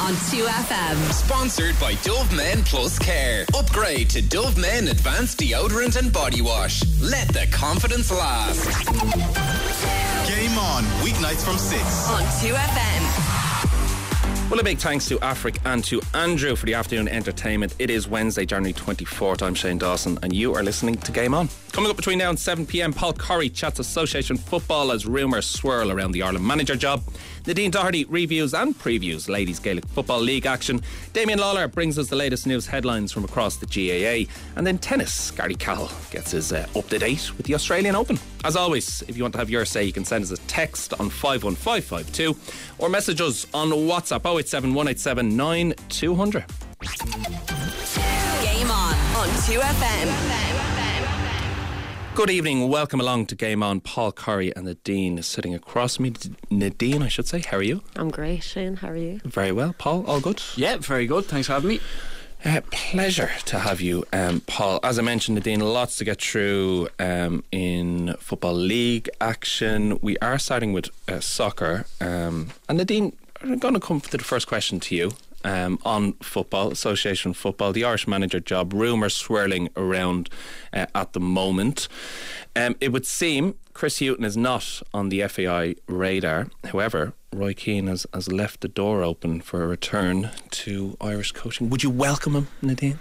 on 2FM. Sponsored by Dove Men Plus Care. Upgrade to Dove Men Advanced Deodorant and Body Wash. Let the confidence last. Game on, weeknights from 6. On 2FM. Well, a big thanks to Afric and to Andrew for the afternoon entertainment. It is Wednesday, January 24th. I'm Shane Dawson, and you are listening to Game On. Coming up between now and 7 pm, Paul Corry chats Association football as rumours swirl around the Ireland manager job. Nadine Doherty reviews and previews Ladies Gaelic Football League action. Damian Lawlor brings us the latest news headlines from across the GAA. And then tennis, Garry Cahill gets his uh, up to date with the Australian Open. As always, if you want to have your say, you can send us a text on 51552 or message us on WhatsApp 087 187 9200. Game on on 2FM. Good evening, welcome along to Game On. Paul Corry and Nadine is sitting across me. Nadine, I should say, how are you? I'm great, Shane. How are you? Very well. Paul, all good? Yeah, very good. Thanks for having me. Uh, pleasure to have you, um, Paul. As I mentioned, Nadine, lots to get through um, in Football League action. We are starting with uh, soccer. Um, and Nadine, I'm going to come to the first question to you. Um, on football, Association football, the Irish manager job, rumours swirling around uh, at the moment. Um, it would seem Chris Hughton is not on the FAI radar. However, Roy Keane has, has left the door open for a return to Irish coaching. Would you welcome him, Nadine?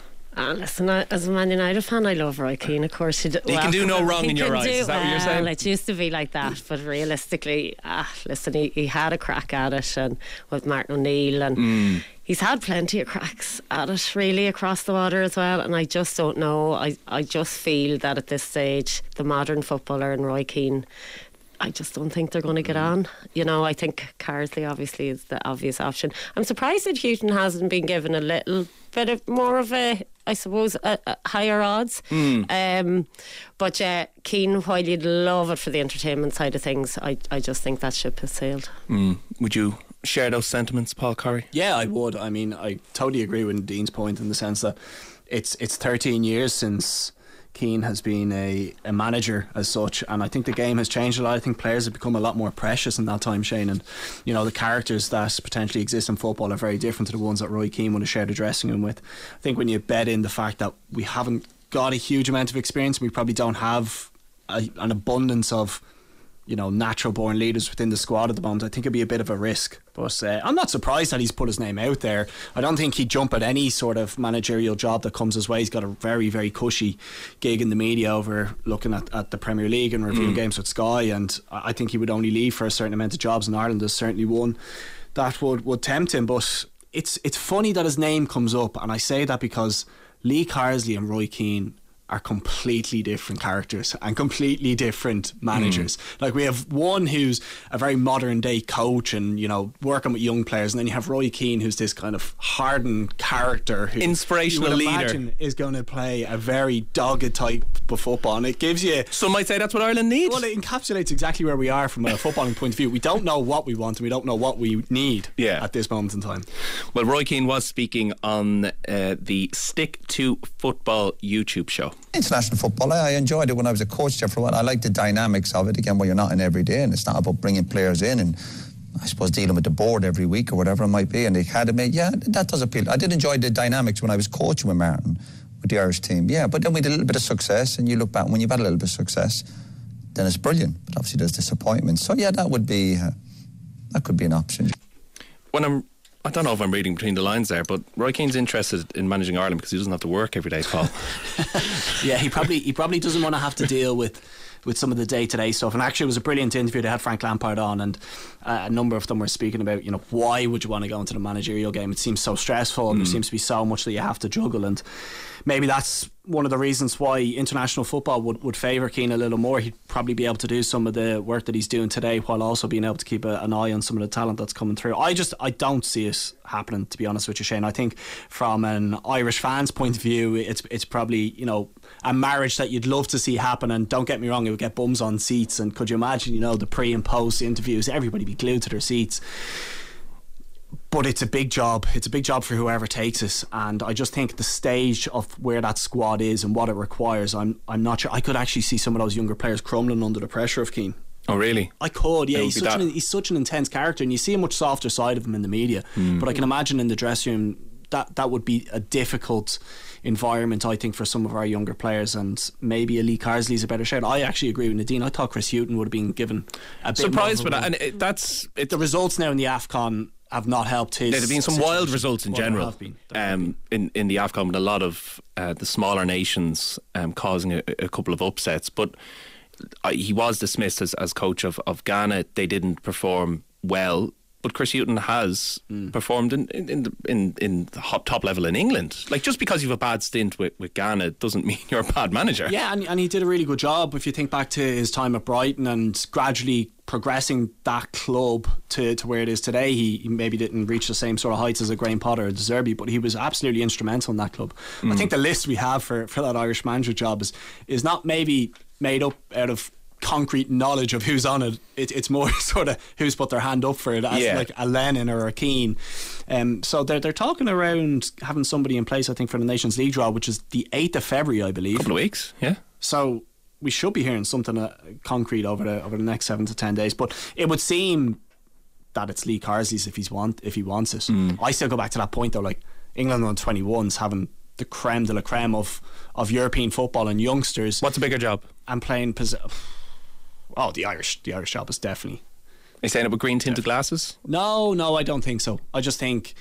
Listen, I, as a Man United fan, I love Roy Keane. Of course, he, d- He can do no wrong in your eyes, is that what you're saying? It used to be like that, but realistically, ah, listen, he, he had a crack at it, and with Martin O'Neill, and Mm. he's had plenty of cracks at it, really, across the water as well. And I just don't know. I, I just feel that at this stage, the modern footballer and Roy Keane. I just don't think they're going to get Mm. on. You know, I think Carsley obviously is the obvious option. I'm surprised that Hughton hasn't been given a little bit of more of a, I suppose, a, a higher odds. Hmm. Um, but yeah, Keane, while you'd love it for the entertainment side of things, I, I just think that ship has sailed. Mm. Would you share those sentiments, Paul Corry? Yeah, I would. I mean, I totally agree with Dean's point in the sense that it's it's 13 years since Keane has been a, a manager as such, and I think the game has changed a lot. I think players have become a lot more precious in that time, Shane, and you know the characters that potentially exist in football are very different to the ones that Roy Keane would have shared a dressing room with. I think when you bet in the fact that we haven't got a huge amount of experience, we probably don't have a, an abundance of you know, natural born leaders within the squad at the moment, I think it'd be a bit of a risk. But uh, I'm not surprised that he's put his name out there. I don't think he'd jump at any sort of managerial job that comes his way. He's got a very, very cushy gig in the media over looking at, at the Premier League and reviewing games with Sky. And I I think he would only leave for a certain amount of jobs in Ireland. There's certainly one that would, would tempt him. But it's it's funny that his name comes up, and I say that because Lee Carsley and Roy Keane are completely different characters and completely different managers. Like we have one who's a very modern day coach and you know working with young players, and then you have Roy Keane who's this kind of hardened character, who Inspirational leader. imagine is going to play a very dogged type of football, and it gives you. Some might say that's what Ireland needs. Well, it encapsulates exactly where we are from a footballing point of view. We don't know what we want and we don't know what we need Yeah. at this moment in time. Well, Roy Keane was speaking on uh, the Stick to Football YouTube show. International football, I I enjoyed it when I was a coach there for a while. I like the dynamics of it again, where you're not in every day, and it's not about bringing players in and I suppose dealing with the board every week or whatever it might be, and the academy. Yeah, that does appeal. I did enjoy the dynamics when I was coaching with Martin with the Irish team. Yeah, but then we did a little bit of success, and you look back when you've had a little bit of success, then it's brilliant. But obviously, there's disappointment. So yeah, that would be uh, that could be an option. When I'm, I don't know if I'm reading between the lines there, but Roy Keane's interested in managing Ireland because he doesn't have to work every day, Paul. Yeah, he probably he probably doesn't want to have to deal with with some of the day to day stuff. And actually, it was a brilliant interview. They had Frank Lampard on, and uh, a number of them were speaking about you know why would you want to go into the managerial game? It seems so stressful, and there seems to be so much that you have to juggle, and maybe that's one of the reasons why international football would, would favour Keane a little more. He'd probably be able to do some of the work that he's doing today while also being able to keep a, an eye on some of the talent that's coming through. I just I don't see it happening to be honest with you, Shane. I think from an Irish fan's point of view, it's it's probably you know a marriage that you'd love to see happen. And don't get me wrong, it would get bums on seats. And could you imagine you know the pre and post interviews, everybody be glued to their seats but it's a big job. It's a big job for whoever takes it, and I just think the stage of where that squad is and what it requires. I'm I'm not sure. I could actually see some of those younger players crumbling under the pressure of Keane. Oh, really? I could, yeah. He's such, an, he's such an intense character, and you see a much softer side of him in the media. Hmm. But I can imagine in the dressing room that that would be a difficult environment, I think, for some of our younger players. And maybe a Lee Carsley's a better shout. I actually agree with Nadine. I thought Chris Hughton would have been given a bit Surprised more with of a that, and it, that's it, the results now in the Afcon have not helped his. There have been some wild results in Well, general been. Um, in in the Afcon, with a lot of uh, the smaller nations um, causing a, a couple of upsets. But uh, he was dismissed as, as coach of, of Ghana. They didn't perform well. But Chris Hughton has Mm. performed in in, in, the, in in the hot, top level in England. Like just because you have a bad stint with, with Ghana doesn't mean you're a bad manager. Yeah, and, and he did a really good job. If you think back to his time at Brighton and gradually progressing that club to, to where it is today, he, he maybe didn't reach the same sort of heights as a Graham Potter or De Zerbi, but he was absolutely instrumental in that club. I think the list we have for, for that Irish manager job is is not maybe made up out of concrete knowledge of who's on it. it it's more sort of who's put their hand up for it as Yeah. like a Lennon or a Keane. Um, so they're they're talking around having somebody in place. I think for the Nations League draw, which is the eighth of February, I believe. A couple of weeks. Yeah. So we should be hearing something uh, concrete over the over the next seven to ten days. But it would seem that it's Lee Carsley's if he's want if he wants it. Mm. I still go back to that point though. Like England on twenty ones having the creme de la creme of of European football and youngsters What's a bigger job? and playing. Pos- oh, the Irish the Irish job is definitely. Are you saying it with green tinted glasses? No, no, I don't think so. I just think.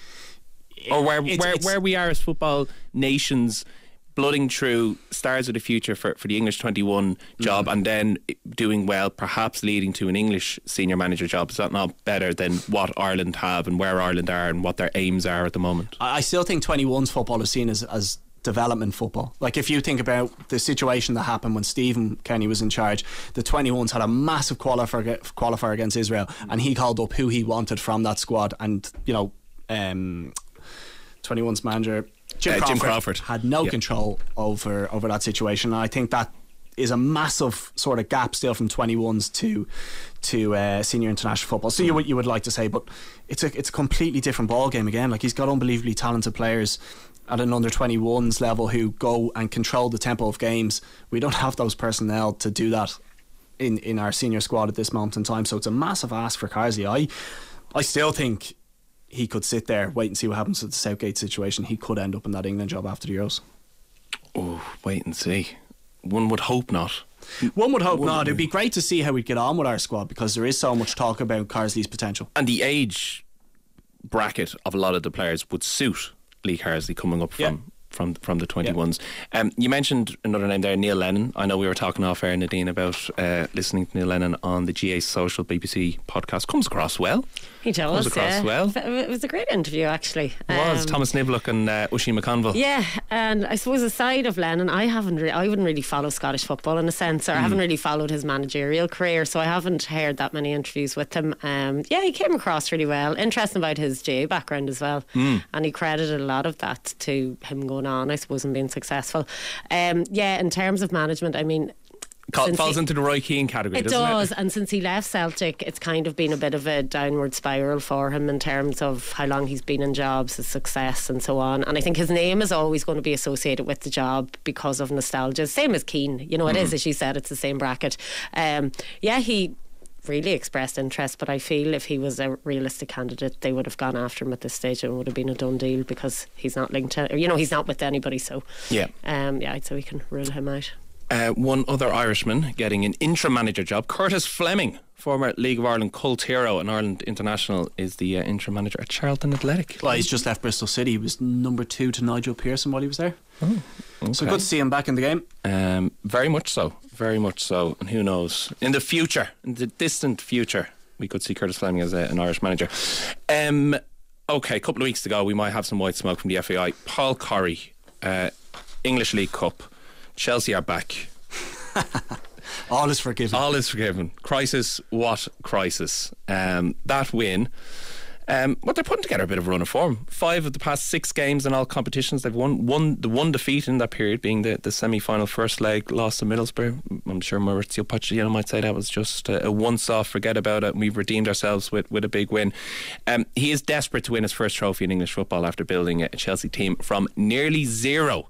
or where it's- where, it's- where we are as football nations blooding through stars of the future for, for the English 21 job Mm. and then doing well perhaps leading to an English senior manager job is that not better than what Ireland have and where Ireland are and what their aims are at the moment I I still think 21's football is seen as, as development football. Like if you think about the situation that happened when Stephen Kenny was in charge, the 21s had a massive qualifier, qualifier against Israel, and he called up who he wanted from that squad. And you know, um, 21's manager Jim, Uh, Crawford, Jim Crawford. had no Yeah. control over over that situation. And I think that is a massive sort of gap still from 21s to to uh, senior international football. So you would you would like to say, but it's a it's a completely different ball game again. Like he's got unbelievably talented players at an under 21s level who go and control the tempo of games. We don't have those personnel to do that in in our senior squad at this moment in time. So it's a massive ask for Carsley. I I still think he could sit there, wait and see what happens with the Southgate situation. He could end up in that England job after the Euros. oh wait and see one would hope not One would hope not. It'd be great to see how we'd get on with our squad because there is so much talk about Carsley's potential. and the age bracket of a lot of the players would suit Lee Carsley coming up from Yeah. from from the 21s. Um, you mentioned another name there, Neil Lennon. I know we were talking off air, Nadine, about uh, listening to Neil Lennon on the GAA Social BBC podcast. Comes across well. He does. Comes across yeah. well. It was a great interview, actually. It was Um, Thomas Niblock and uh, Oisin McConville. Yeah, and I suppose aside of Lennon, I haven't, re- I wouldn't really follow Scottish football in a sense, or I haven't really followed his managerial career, so I haven't heard that many interviews with him. Um, yeah, he came across really well. Interesting about his GAA background as well, and he credited a lot of that to him going on, I suppose, and being successful. Um, yeah, in terms of management, I mean. Since falls he- into the Roy Keane category, it does, it? and since he left Celtic, it's kind of been a bit of a downward spiral for him in terms of how long he's been in jobs, his success, and so on. And I think his name is always going to be associated with the job because of nostalgia. Same as Keane, you know, it Mm-hmm. is as you said, it's the same bracket. Um, yeah, he really expressed interest, but I feel if he was a realistic candidate, they would have gone after him at this stage. and It would have been a done deal because he's not linked to, or, you know, he's not with anybody. So Yeah. um, yeah, I'd say we can rule him out. Uh, one other Irishman getting an interim manager job, Curtis Fleming, former League of Ireland cult hero and Ireland international, is the uh, interim manager at Charlton Athletic. Well, he's just left Bristol City. He was number two to Nigel Pearson while he was there. So Okay. good to see him back in the game. Um, very much so, very much so. And who knows? In the future, in the distant future, we could see Curtis Fleming as a, an Irish manager. Um, okay, a couple of weeks ago, we might have some white smoke from the FAI. Paul Corry, uh, English League Cup. Chelsea are back. All is forgiven. All is forgiven. Crisis, what crisis? Um, that win. Um, well, they're putting together a bit of a run of form. Five of the past six games in all competitions they've won. One, the one defeat in that period being the, the semi-final first leg loss to Middlesbrough. I'm sure Mauricio Pochettino might say that was just a, a once-off. Forget about it. And we've redeemed ourselves with, with a big win. Um, he is desperate to win his first trophy in English football after building a Chelsea team from nearly zero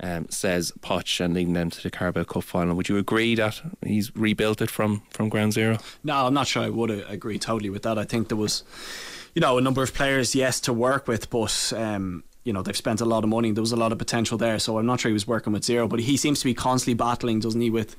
um, says Poch and leading them to the Carabao Cup final. Would you agree that he's rebuilt it from, from ground zero? No, I'm not sure I would agree totally with that. I think there was, you know, a number of players, yes, to work with, but. Um, you know they've spent a lot of money. There was a lot of potential there, so I'm not sure he was working with zero. But he seems to be constantly battling, doesn't he, with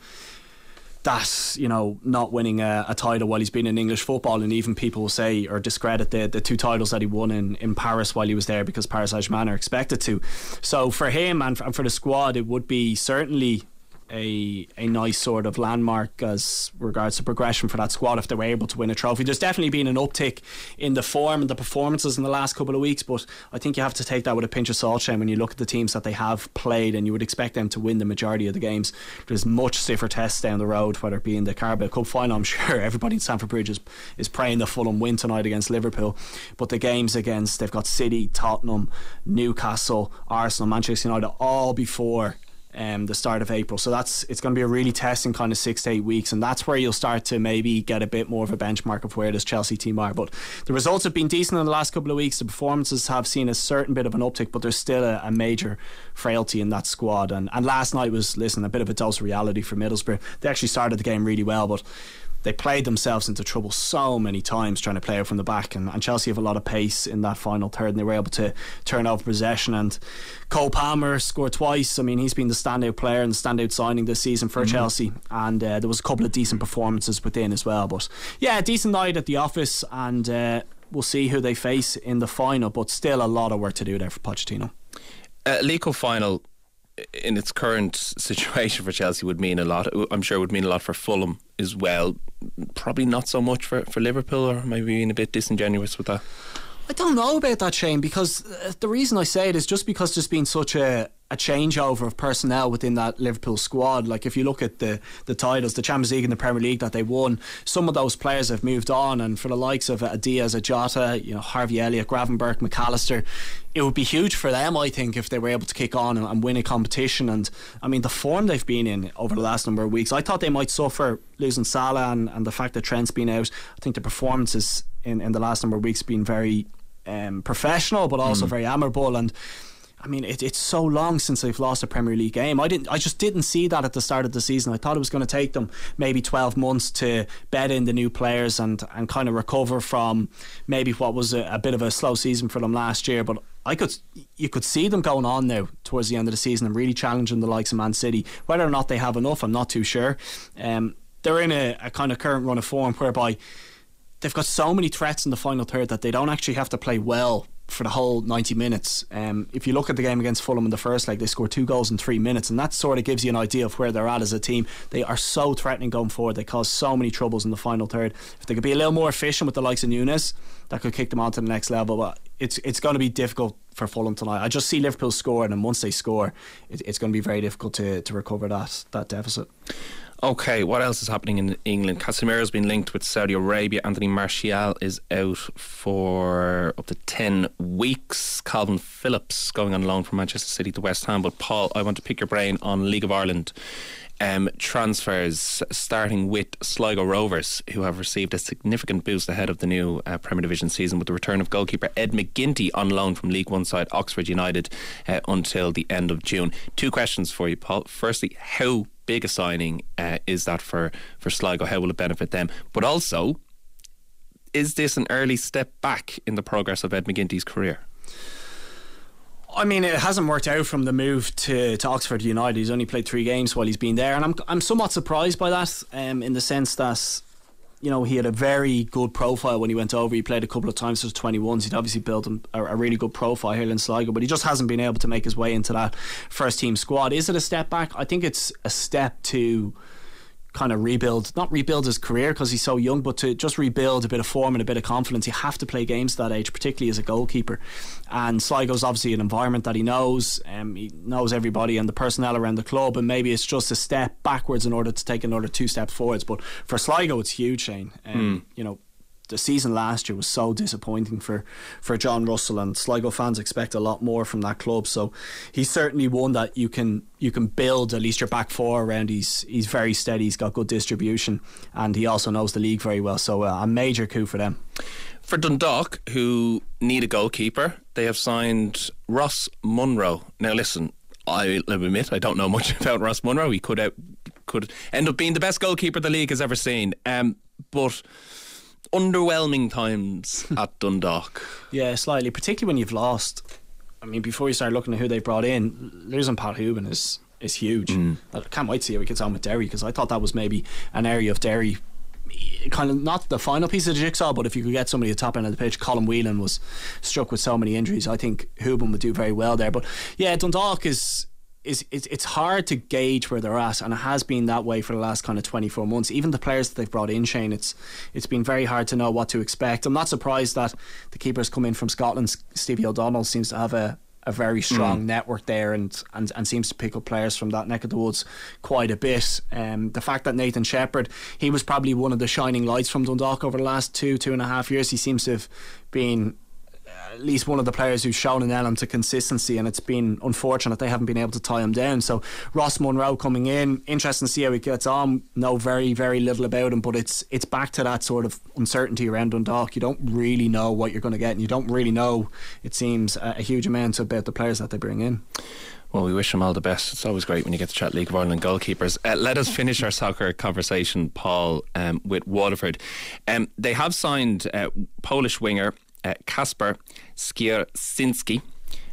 that you know not winning a, a, title while he's been in English football, and even people will say or discredit the, the two titles that he won in, in Paris while he was there because Paris Saint Germain are expected to. So for him and, and for the squad, it would be certainly a a nice sort of landmark as regards to progression for that squad if they were able to win a trophy. There's definitely been an uptick in the form and the performances in the last couple of weeks, but I think you have to take that with a pinch of salt, Shane, when you look at the teams that they have played, and you would expect them to win the majority of the games. There's much stiffer tests down the road, whether it be in the Carabao Cup final. I'm sure everybody in Stamford Bridge is, is praying the Fulham win tonight against Liverpool, but the games against they've got City, Tottenham, Newcastle, Arsenal, Manchester United all before um, the start of April. So that's it's going to be a really testing kind of six to eight weeks, and that's where you'll start to maybe get a bit more of a benchmark of where this Chelsea team are. But the results have been decent in the last couple of weeks. The performances have seen a certain bit of an uptick, but there's still a, a major frailty in that squad. And and last night was listen a bit of a dose of reality for Middlesbrough. They actually started the game really well, but they played themselves into trouble so many times trying to play out from the back and, and, Chelsea have a lot of pace in that final third and they were able to turn over possession and Cole Palmer scored twice I mean he's been the standout player and the standout signing this season for mm-hmm. Chelsea and uh, there was a couple of decent performances within as well but yeah decent night at the office and uh, we'll see who they face in the final but still a lot of work to do there for Pochettino uh, League final in its current situation for Chelsea would mean a lot. I'm sure it would mean a lot for Fulham as well. Probably not so much for, for Liverpool, or maybe being a bit disingenuous with that. I don't know about that, Shane, because uh, the reason I say it is just because there's been such a, a changeover of personnel within that Liverpool squad. Like if you look at the the titles, the Champions League and the Premier League that they won, some of those players have moved on, and for the likes of a Diaz, a Jota, you know Harvey Elliott, Gravenberch, McAllister, it would be huge for them, I think, if they were able to kick on and, and win a competition. And I mean, the form they've been in over the last number of weeks, I thought they might suffer losing Salah and, and the fact that Trent's been out. I think the performances in, in the last number of weeks have been very um, professional, but also mm. very admirable. And I mean, it, it's so long since they've lost a Premier League game. I didn't. I just didn't see that at the start of the season. I thought it was going to take them maybe twelve months to bed in the new players and and kind of recover from maybe what was a, a bit of a slow season for them last year. But I could, you could see them going on now towards the end of the season and really challenging the likes of Man City. Whether or not they have enough, I'm not too sure. Um, they're in a, a kind of current run of form whereby they've got so many threats in the final third that they don't actually have to play well for the whole 90 minutes. Um, if you look at the game against Fulham in the first leg, they scored two goals in three minutes, and that sort of gives you an idea of where they're at as a team. They are so threatening going forward. They cause so many troubles in the final third. If they could be a little more efficient with the likes of Núñez, that could kick them on to the next level. But it's it's going to be difficult for Fulham tonight. I just see Liverpool scoring, and once they score, it, it's going to be very difficult to, to recover that that deficit. Okay, what else is happening in England? Casemiro's been linked with Saudi Arabia. Anthony Martial is out for up to 10 weeks. Kalvin Phillips going on loan from Manchester City to West Ham. But, Paul, I want to pick your brain on League of Ireland um, transfers, starting with Sligo Rovers, who have received a significant boost ahead of the new uh, Premier Division season with the return of goalkeeper Ed McGinty on loan from League One side Oxford United uh, until the end of June. Two questions for you, Paul. Firstly, how big a signing uh, is that for, for Sligo? How will it benefit them? But also, is this an early step back in the progress of Ed McGinty's career? I mean, it hasn't worked out from the move to, to Oxford United. He's only played three games while he's been there, and I'm I'm somewhat surprised by that. Um, in the sense that you know, he had a very good profile when he went over. He played a couple of times as 21s. He'd obviously built a, a, really good profile here in Sligo, but he just hasn't been able to make his way into that first team squad. Is it a step back? I think it's a step to kind of rebuild, not rebuild his career because he's so young, but to just rebuild a bit of form and a bit of confidence. You have to play games at that age, particularly as a goalkeeper. And Sligo's obviously an environment that he knows. Um, he knows everybody and the personnel around the club, and maybe it's just a step backwards in order to take another two steps forwards. But for Sligo, it's huge, Shane. Um, mm. You know, the season last year was so disappointing for, for John Russell and Sligo fans expect a lot more from that club. So he's certainly one that you can you can build at least your back four around. He's he's very steady. He's got good distribution and he also knows the league very well. So uh, a major coup for them. For Dundalk, who need a goalkeeper, they have signed Ross Munro. Now listen, I'll admit I don't know much about Ross Munro. He could out, could end up being the best goalkeeper the league has ever seen. Um, but underwhelming times at Dundalk. Yeah, slightly, particularly when you've lost. I mean, before you start looking at who they brought in, losing Pat Hoban is is huge. Mm. I can't wait to see how he gets on with Derry because I thought that was maybe an area of Derry. Kind of not the final piece of the jigsaw, but if you could get somebody at the top end of the pitch, Colm Whelan was struck with so many injuries. I think Hooban would do very well there. But yeah, Dundalk is is it's, it's hard to gauge where they're at, and it has been that way for the last kind of 24 months. Even the players that they've brought in, Shane, it's it's been very hard to know what to expect. I'm not surprised that the keepers come in from Scotland. Stevie O'Donnell seems to have a a very strong network there and, and and seems to pick up players from that neck of the woods quite a bit. Um, the fact that Nathan Shepherd, he was probably one of the shining lights from Dundalk over the last two two and a half years. He seems to have been at least one of the players who's shown an element of consistency, and it's been unfortunate they haven't been able to tie him down. So Ross Munro coming in, interesting to see how he gets on. Know very very little about him, but it's it's back to that sort of uncertainty around Dundalk. You don't really know what you're going to get, and you don't really know. It seems a, a huge amount about the players that they bring in. Well, we wish them all the best. It's always great when you get to chat League of Ireland goalkeepers. Uh, let us finish our soccer conversation, Paul, um, with Waterford. Um, they have signed uh, Polish winger Kasper Skierczynski.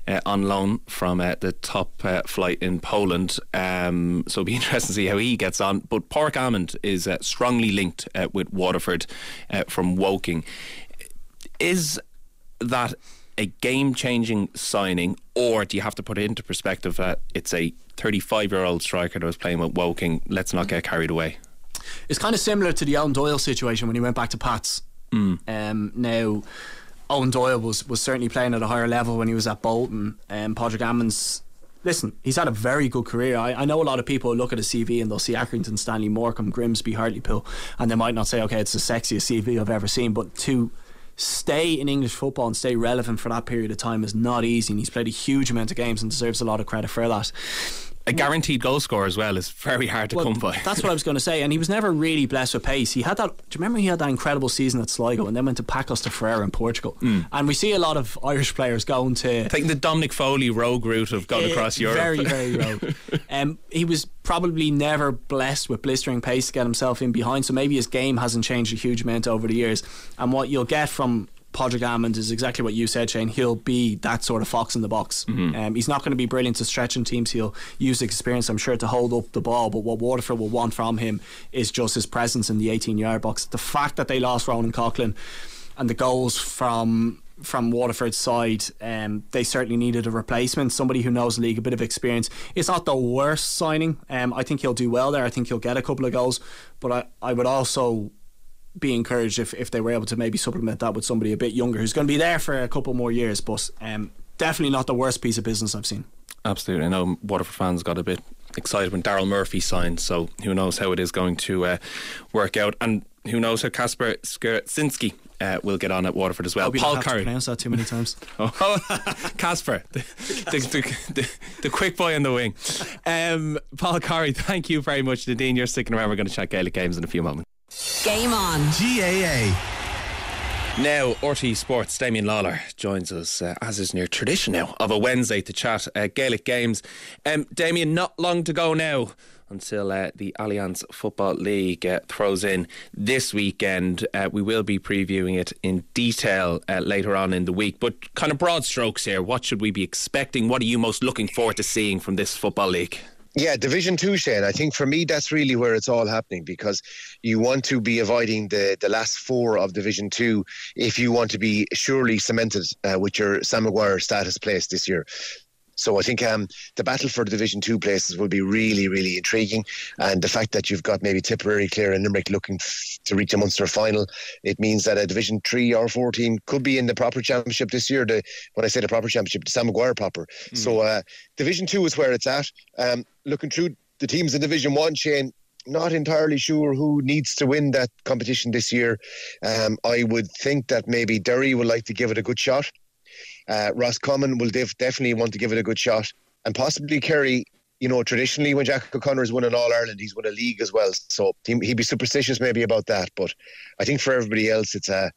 Uh, on loan from uh, the top uh, flight in Poland. Um, so it'll be interesting to see how he gets on. But Padraig Amond is uh, strongly linked uh, with Waterford uh, from Woking. Is that a game changing signing, or do you have to put it into perspective that it's a 35 year old striker that was playing with Woking? Let's not get carried away. It's kind of similar to the Owen Doyle situation when he went back to Pats. Um, now, Owen Doyle was, was certainly playing at a higher level when he was at Bolton. Um, Padraig Amond, listen, he's had a very good career. I, I know a lot of people look at a CV and they'll see Accrington, Stanley, Morecambe, Grimsby, Hartlepool, and they might not say, okay, it's the sexiest CV I've ever seen, but to stay in English football and stay relevant for that period of time is not easy. And he's played a huge amount of games and deserves a lot of credit for that. A guaranteed goal score as well is very hard to Well, come by. That's what I was going to say. And he was never really blessed with pace. He had that. Do you remember he had that incredible season at Sligo and then went to Pacos de Ferreira in Portugal? And we see a lot of Irish players going to. Taking the Dominic Foley rogue route of going Eh, across Europe. Very, very rogue. um, he was probably never blessed with blistering pace to get himself in behind, so maybe his game hasn't changed a huge amount over the years. And what you'll get from Padraig Amond is exactly what you said, Shane. He'll be that sort of fox in the box. Um, he's not going to be brilliant to stretching teams. He'll use experience, I'm sure, to hold up the ball. But what Waterford will want from him is just his presence in the 18 yard box. The fact that they lost Ronan Coughlan and the goals from from Waterford's side, um, they certainly needed a replacement, somebody who knows the league, a bit of experience. It's not the worst signing. Um, I think he'll do well there. I think he'll get a couple of goals, but I, I would also be encouraged if, if they were able to maybe supplement that with somebody a bit younger who's going to be there for a couple more years. But um, definitely not the worst piece of business I've seen. Absolutely. I know Waterford fans got a bit excited when Daryl Murphy signed, so who knows how it is going to uh, work out. And who knows how Kasper Skierczynski uh, will get on at Waterford as well. Paul don't have to Corry. pronounce that too many times. Oh, Casper, the, the, the, the, the quick boy on the wing. Um, Paul Corry, thank you very much. Nadine, you're sticking around. We're going to chat Gaelic games in a few moments. Game on. GAA. Now, RT Sports, Damian Lawlor joins us, uh, as is near tradition now, of a Wednesday to chat uh, Gaelic games. Um, Damian, not long to go now until uh, the Allianz Football League uh, throws in this weekend. Uh, we will be previewing it in detail uh, later on in the week, but kind of broad strokes here. What should we be expecting? What are you most looking forward to seeing from this Football League? Yeah, Division Two, Shane. I think for me that's really where it's all happening because you want to be avoiding the the last four of Division Two if you want to be surely cemented uh, with your Sam Maguire status place this year. So I think um, the battle for the Division Two places will be really, really intriguing, and the fact that you've got maybe Tipperary, Clare, and Limerick looking f- to reach a Munster final, it means that a Division Three or Four team could be in the proper championship this year. The when I say the proper championship, the Sam Maguire proper. So uh, Division Two is where it's at. Um, looking through the teams in Division One, Shane, not entirely sure who needs to win that competition this year. Um, I would think that maybe Derry would like to give it a good shot. Uh, Roscommon will def- definitely want to give it a good shot, and possibly Kerry. You know, traditionally when Jack O'Connor has won an All Ireland, he's won a league as well. So he- he'd be superstitious maybe about that. But I think for everybody else, it's a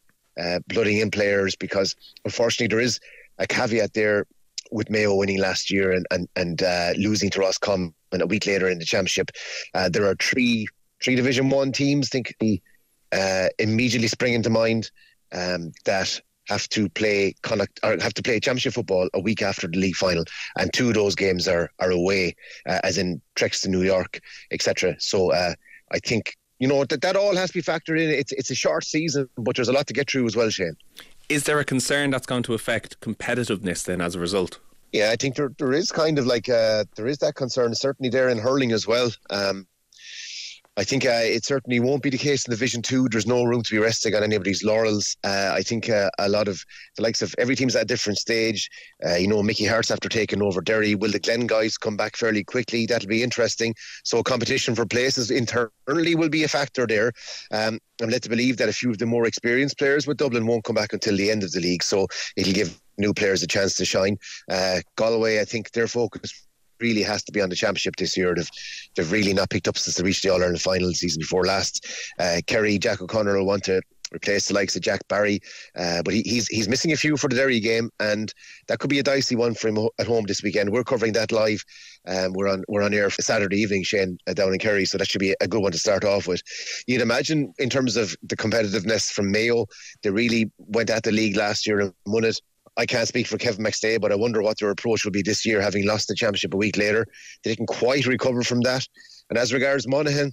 blooding in players because unfortunately there is a caveat there with Mayo winning last year and and, and uh, losing to Ross Roscommon a week later in the championship. Uh, there are three three Division One teams. Think uh, immediately spring into mind um, that have to play Connacht or have to play championship football a week after the league final, and two of those games are are away, uh, as in treks to New York, etc. So uh, I think you know that that all has to be factored in. It's it's a short season, but there's a lot to get through as well, Shane. Is there a concern that's going to affect competitiveness then as a result? Yeah, I think there there is kind of like uh, there is that concern certainly there in hurling as well. Um, I think uh, it certainly won't be the case in Division Two. There's no room to be resting on anybody's laurels. Uh, I think uh, a lot of the likes of every team's at a different stage. Uh, you know, Mickey Harte's after taking over Derry. Will the Glen guys come back fairly quickly? That'll be interesting. So competition for places internally will be a factor there. Um, I'm led to believe that a few of the more experienced players with Dublin won't come back until the end of the league. So it'll give new players a chance to shine. Uh, Galway, I think their focus really has to be on the championship this year. They've they've really not picked up since they reached the All Ireland final season before last. Uh, Kerry, Jack O'Connor will want to replace the likes of Jack Barry, uh, but he, he's he's missing a few for the Derry game, and that could be a dicey one for him at home this weekend. We're covering that live. Um, we're on we're on air Saturday evening, Shane, uh, down in Kerry, so that should be a good one to start off with. You'd imagine in terms of the competitiveness from Mayo, they really went at the league last year and won it. I can't speak for Kevin McStay, but I wonder what their approach will be this year, having lost the championship a week later. They didn't quite recover from that. And as regards Monaghan,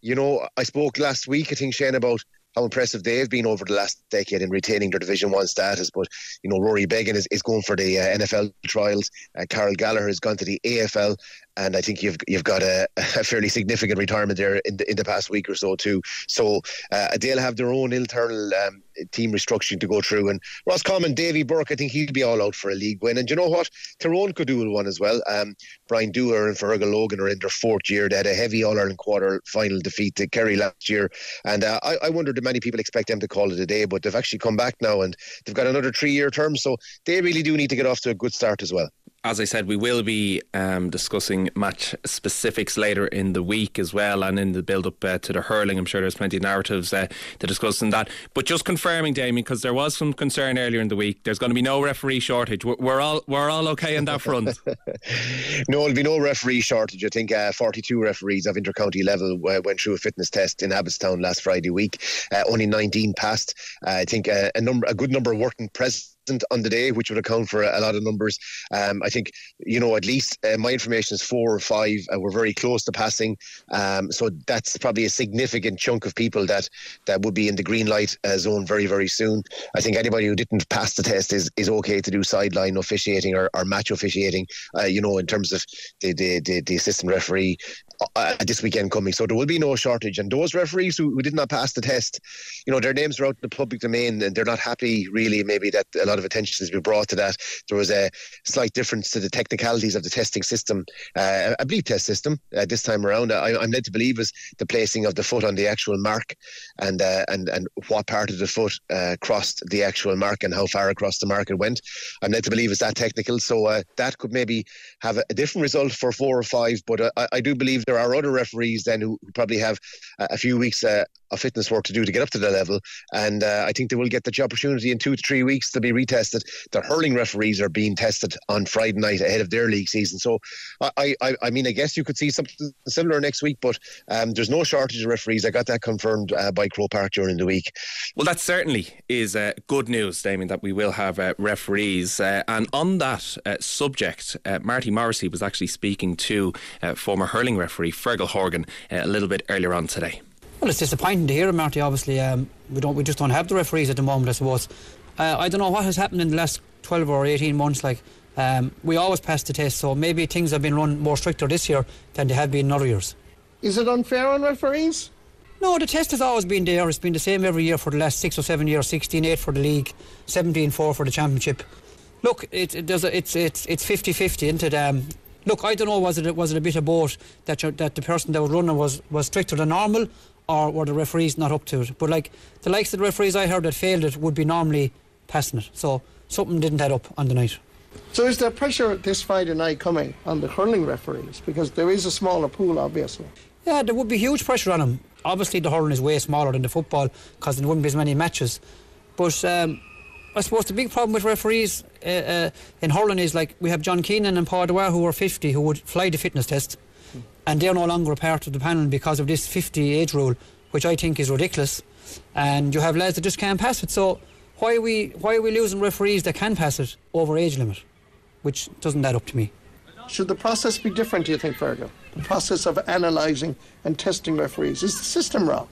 you know, I spoke last week, I think, Shane, about how impressive they've been over the last decade in retaining their Division One status. But you know, Rory Beggan is, is going for the uh, NFL trials. Uh, Carol Gallagher has gone to the AFL, and I think you've you've got a, a fairly significant retirement there in the in the past week or so too. So uh, they'll have their own internal um, team restructuring to go through. And Roscommon, Davy Burke, I think he'd be all out for a league win. And you know what? Tyrone could do one as well. Um, Brian Dooher and Fergal Logan are in their fourth year. They had a heavy All Ireland quarter final defeat to Kerry last year. And uh, I, I wonder do many people expect them to call it a day, but they've actually come back now and they've got another three year term. So they really do need to get off to a good start as well as I said, we will be um, discussing match specifics later in the week as well, and in the build up uh, to the hurling. I'm sure there's plenty of narratives uh, to discuss in that. But just confirming, Damian, because there was some concern earlier in the week, there's going to be no referee shortage. We're, we're all we're all okay on that front. no, there'll be no referee shortage. I think uh, 42 referees of intercounty level uh, went through a fitness test in Abbotstown last Friday week. Uh, only 19 passed. Uh, I think a number, a good number working present on the day, which would account for a lot of numbers. Um, I think, you know, at least uh, my information is four or five. Uh, we're very close to passing. Um, so that's probably a significant chunk of people that, that would be in the green light uh, zone very, very soon. I think anybody who didn't pass the test is, is okay to do sideline officiating or, or match officiating, uh, you know, in terms of the, the, the, the assistant referee uh, this weekend coming. So there will be no shortage. And those referees who, who did not pass the test, you know, their names are out in the public domain and they're not happy really maybe that a lot of attention has been brought to that. There was a slight difference to the technicalities of the testing system, uh, believe test system uh, this time around. I, am led to believe is the placing of the foot on the actual mark and uh, and and what part of the foot uh, crossed the actual mark and how far across the mark it went. I'm led to believe is that technical. So uh, that could maybe have a, a, different result for four or five. But uh, I, I do believe there are other referees then who probably have a few weeks uh, of fitness work to do to get up to the level, and uh, I think they will get the opportunity in two to three weeks to be retested. The hurling referees are being tested on Friday night ahead of their league season, so I, I, I mean, I guess you could see something similar next week, but um, there's no shortage of referees. I got that confirmed uh, by Croke Park during the week. Well, that certainly is uh, good news, Damian, that we will have uh, referees. Uh, and on that uh, subject, Marty Morrissey was actually speaking to former hurling referee Fergal Horgan uh, a little bit earlier on today. Well, it's disappointing to hear, Marty. Obviously, um, we don't, we just don't have the referees at the moment. I suppose. Uh, I don't know what has happened in the last twelve or eighteen months. Like, um, we always pass the test, so maybe things have been run more stricter this year than they have been in other years. Is it unfair on referees? No, the test has always been there. It's been the same every year for the last six or seven years. 16-8 for the league, 17-4 for the championship. Look, it, it does. It's it's it's 50-50, isn't it? Um, look, I don't know, was it was it a bit of both that that the person that was running was, was stricter than normal, or were the referees not up to it? But like the likes of the referees I heard that failed it would be normally passing it. So something didn't add up on the night. So is there pressure this Friday night coming on the hurling referees because there is a smaller pool, obviously? Yeah, there would be huge pressure on them. Obviously, the hurling is way smaller than the football because there wouldn't be as many matches. But um, I suppose the big problem with referees uh, uh, in hurling is like we have John Keenan and Paul Dwyer who are 50 who would fly the fitness test, and they're no longer a part of the panel because of this 50 age rule, which I think is ridiculous. And you have lads that just can't pass it. So why are we why are we losing referees that can pass it over age limit, which doesn't add up to me. Should the process be different, do you think, Fergal? The process of analysing and testing referees. Is the system wrong?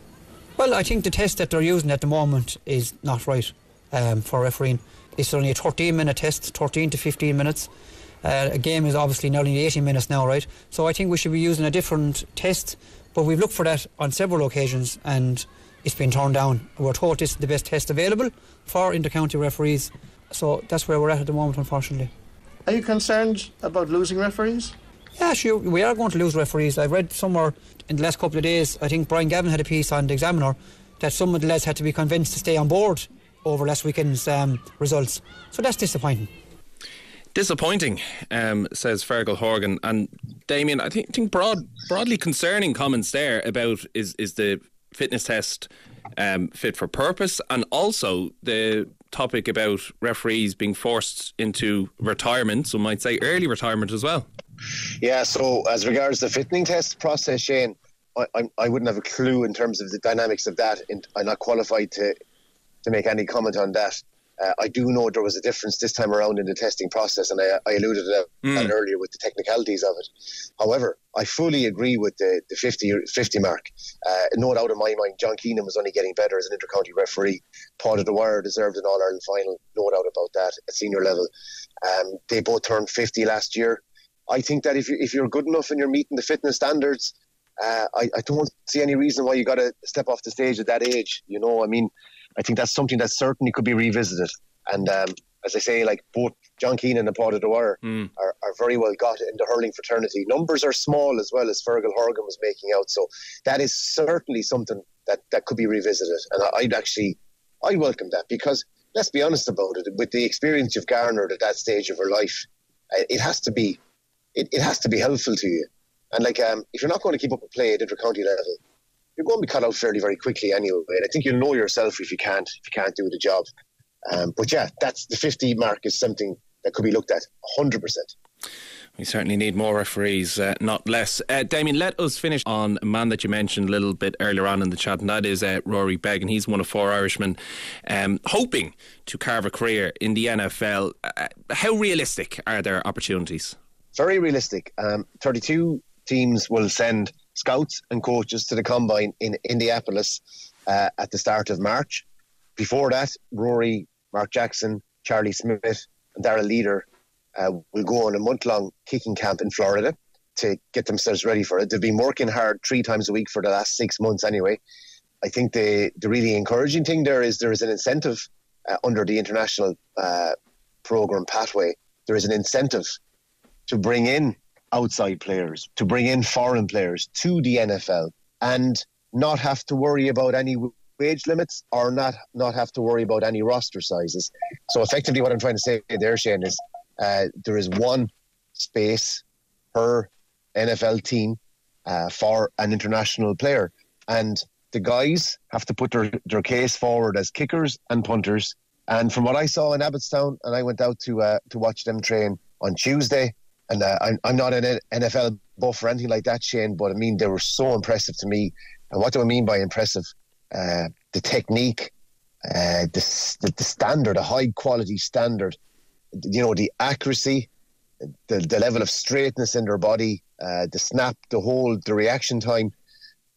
Well, I think the test that they're using at the moment is not right um, for refereeing. It's only a 13 minute test, 13 to 15 minutes. Uh, a game is obviously nearly 80 minutes now, right? So I think we should be using a different test. But we've looked for that on several occasions and it's been turned down. We're told this is the best test available for inter-county referees. So that's where we're at at the moment, unfortunately. Are you concerned about losing referees? Yeah, sure. We are going to lose referees. I read somewhere in the last couple of days, I think Brian Gavin had a piece on the Examiner that some of the lads had to be convinced to stay on board over last weekend's um, results. So that's disappointing. Disappointing, um, says Fergal Horgan. And Damian, I think, think broad, broadly concerning comments there about is, is the fitness test um, fit for purpose and also the topic about referees being forced into retirement, some might say early retirement as well. Yeah, so as regards the fitting test process, Shane, I, I, I wouldn't have a clue in terms of the dynamics of that. And I'm not qualified to to make any comment on that. Uh, I do know there was a difference this time around in the testing process, and I, I alluded to that Mm. earlier with the technicalities of it. However, I fully agree with the, the 50, 50 mark. Uh, no doubt in my mind, John Keenan was only getting better as an intercounty referee. Paul Dwyer deserved an All Ireland final, no doubt about that, at senior level. Um, they both turned 50 last year. I think that if, you, if you're good enough and you're meeting the fitness standards, uh, I, I don't see any reason why you got to step off the stage at that age. You know, I mean, I think that's something that certainly could be revisited. And um, as I say, like both John Keenan and Paul Dwyer Mm. are, are very well got in the hurling fraternity. Numbers are small as well as Fergal Horgan was making out. So that is certainly something that, that could be revisited. And I- I'd actually, I welcome that because let's be honest about it. With the experience you've garnered at that stage of your life, uh, it has to be, it, it has to be helpful to you. And like, um, if you're not going to keep up a play at intercounty level, you're going to be cut out fairly very quickly anyway. And I think you'll know yourself if you can't if you can't do the job. Um, but yeah, that's the 50 mark is something that could be looked at 100%. We certainly need more referees, uh, not less. Uh, Damian, let us finish on a man that you mentioned a little bit earlier on in the chat, and that is uh, Rory Beggan, and he's one of four Irishmen um, hoping to carve a career in the NFL. Uh, how realistic are their opportunities? Very realistic. Um, 32 teams will send scouts and coaches to the combine in Indianapolis uh, at the start of March. Before that, Rory, Mark Jackson, Charlie Smith, and Darrell Leader uh, will go on a month long kicking camp in Florida to get themselves ready for it. They've been working hard three times a week for the last six months anyway. I think the, the really encouraging thing there is there is an incentive uh, under the international uh, program pathway. There is an incentive to bring in outside players, to bring in foreign players to the NFL and not have to worry about any wage limits or not not have to worry about any roster sizes. So effectively what I'm trying to say there, Shane, is uh, there is one space per NFL team uh, for an international player. And the guys have to put their, their case forward as kickers and punters. And from what I saw in Abbotstown, and I went out to uh, to watch them train on Tuesday, and uh, I'm, I'm not an NFL buff or anything like that, Shane, but I mean, they were so impressive to me. And what do I mean by impressive? Uh, the technique, uh, the, the, the standard, a high quality standard, you know, the accuracy, the, the level of straightness in their body, uh, the snap, the hold, the reaction time.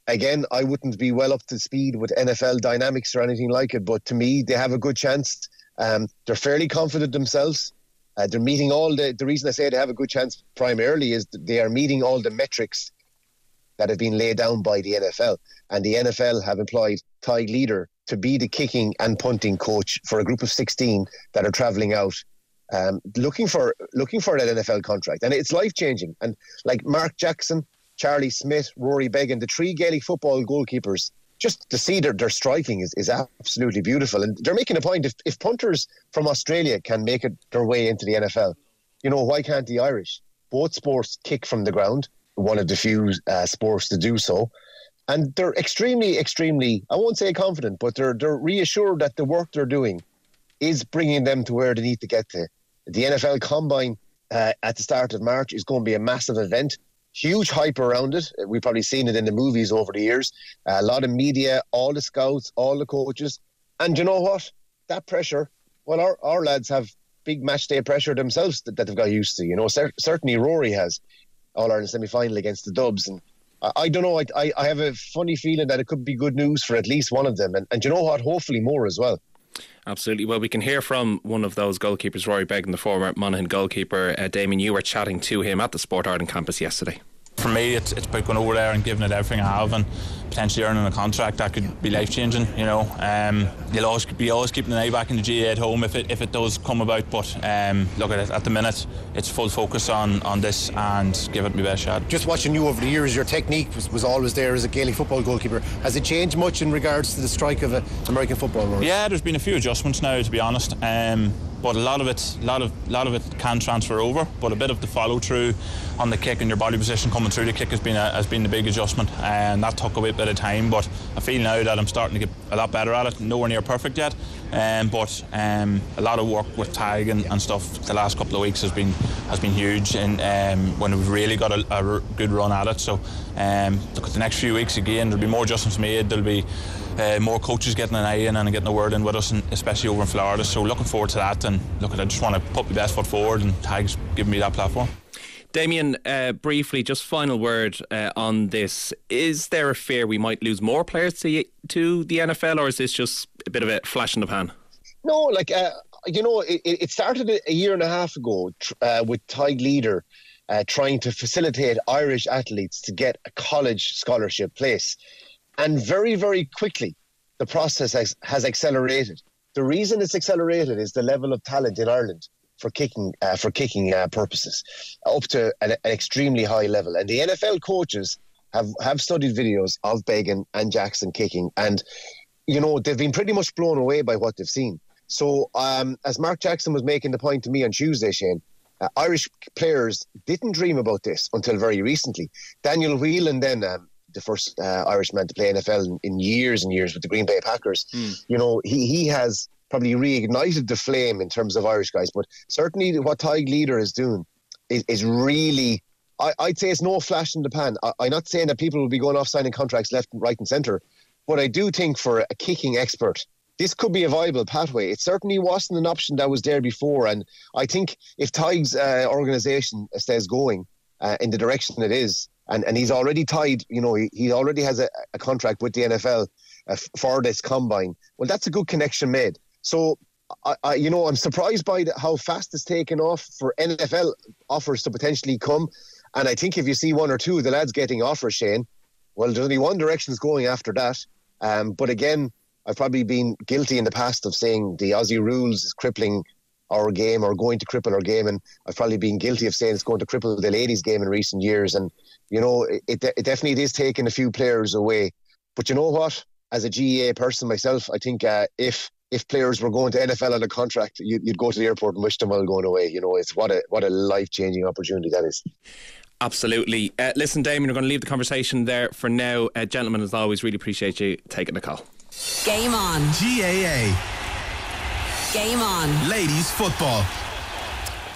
Again, I wouldn't be well up to speed with NFL dynamics or anything like it, but to me, they have a good chance. Um, they're fairly confident themselves. Uh, they're meeting all the. The reason I say they have a good chance primarily is they are meeting all the metrics that have been laid down by the NFL, and the NFL have employed Ty Leader to be the kicking and punting coach for a group of 16 that are travelling out um, looking for looking for that NFL contract, and it's life changing. And like Mark Jackson, Charlie Smith, Rory Beggan, the three Gaelic football goalkeepers, just to see their, their striking is, is absolutely beautiful. And they're making a point if, if punters from Australia can make it their way into the NFL, you know why can't the Irish? Both sports kick from the ground, one of the few uh, sports to do so. And they're extremely, extremely, I won't say confident, but they're, they're reassured that the work they're doing is bringing them to where they need to get to. The NFL Combine uh, at the start of March is going to be a massive event. Huge hype around it. Uh, we've probably seen it in the movies over the years. Uh, a lot of media, all the scouts, all the coaches. And you know what? That pressure, well, our, our lads have big match day pressure themselves that, that they've got used to. You know, cer- certainly Rory has All Ireland semi final against the Dubs. And I, I don't know, I, I, I have a funny feeling that it could be good news for at least one of them. And, and you know what? Hopefully more as well. Absolutely. Well, we can hear from one of those goalkeepers, Rory Beggan, the former Monaghan goalkeeper. Uh, Damian, you were chatting to him at the Sport Ireland campus yesterday. For me, it's, it's about going over there and giving it everything I have and potentially earning a contract that could be life changing. You know, um, you'll always be always keeping an eye back in the GAA at home if it if it does come about. But um, look at it at the minute, it's full focus on on this and give it my best shot. Just watching you over the years, your technique was, was always there as a Gaelic football goalkeeper. Has it changed much in regards to the strike of a American football? Yeah, there's been a few adjustments now, to be honest. Um, but a lot of it, lot of, lot of it can transfer over. But a bit of the follow through on the kick and your body position coming through the kick has been a, has been the big adjustment, and that took a bit, of time. But I feel now that I'm starting to get a lot better at it. Nowhere near perfect yet, um, but um, a lot of work with Tadhg and, and, stuff the last couple of weeks has been has been huge, and um, when we've really got a, a, good run at it. So um, look at the next few weeks again. There'll be more adjustments made. There'll be uh, more coaches getting an eye in and getting a word in with us, and especially over in Florida. So looking forward to that. And look, I just want to put my best foot forward, and Tadhg's giving me that platform. Damian, uh, briefly, just final word uh, on this. Is there a fear we might lose more players to, to the NFL, or is this just a bit of a flash in the pan? No, like, uh, you know, it, it, started a year and a half ago uh, with Tadhg Leader uh, trying to facilitate Irish athletes to get a college scholarship place. And very, very quickly, the process has, has accelerated. The reason it's accelerated is the level of talent in Ireland for kicking uh, for kicking uh, purposes, up to an, an, extremely high level. And the NFL coaches have have studied videos of Beggan and Jackson kicking, and you know they've been pretty much blown away by what they've seen. So, um, as Mark Jackson was making the point to me on Tuesday, Shane, uh, Irish players didn't dream about this until very recently. Daniel Whelan then. Um, the first uh, Irishman to play NFL in, in, years and years with the Green Bay Packers. Mm. You know, he he has probably reignited the flame in terms of Irish guys. But certainly, what Tadhg Leader is doing is, is really. I, I'd say it's no flash in the pan. I, I'm not saying that people will be going off signing contracts left, right, and centre, but I do think for a kicking expert, this could be a viable pathway. It certainly wasn't an option that was there before, and I think if Tadhg's uh, organisation stays going uh, in the direction it is, and, and he's already tied, you know, he, he already has a, a contract with the NFL uh, for this combine. Well, that's a good connection made. So, I, I, you know, I'm surprised by the, how fast it's taken off for NFL offers to potentially come. And I think if you see one or two of the lads getting offers, Shane, well, there's only one direction's going after that. Um, but again, I've probably been guilty in the past of saying the Aussie rules is crippling our game or going to cripple our game. And I've probably been guilty of saying it's going to cripple the ladies' game in recent years. And, you know, it, it definitely is taking a few players away. But you know what? As a GAA person myself, I think uh, if if players were going to NFL on a contract, you'd, you'd go to the airport and wish them well going away. You know, it's what a what a life changing opportunity that is. Absolutely. Uh, listen, Damian, we're going to leave the conversation there for now. Uh, gentlemen, as always, really appreciate you taking the call. Game on. GAA. Game on. Ladies football.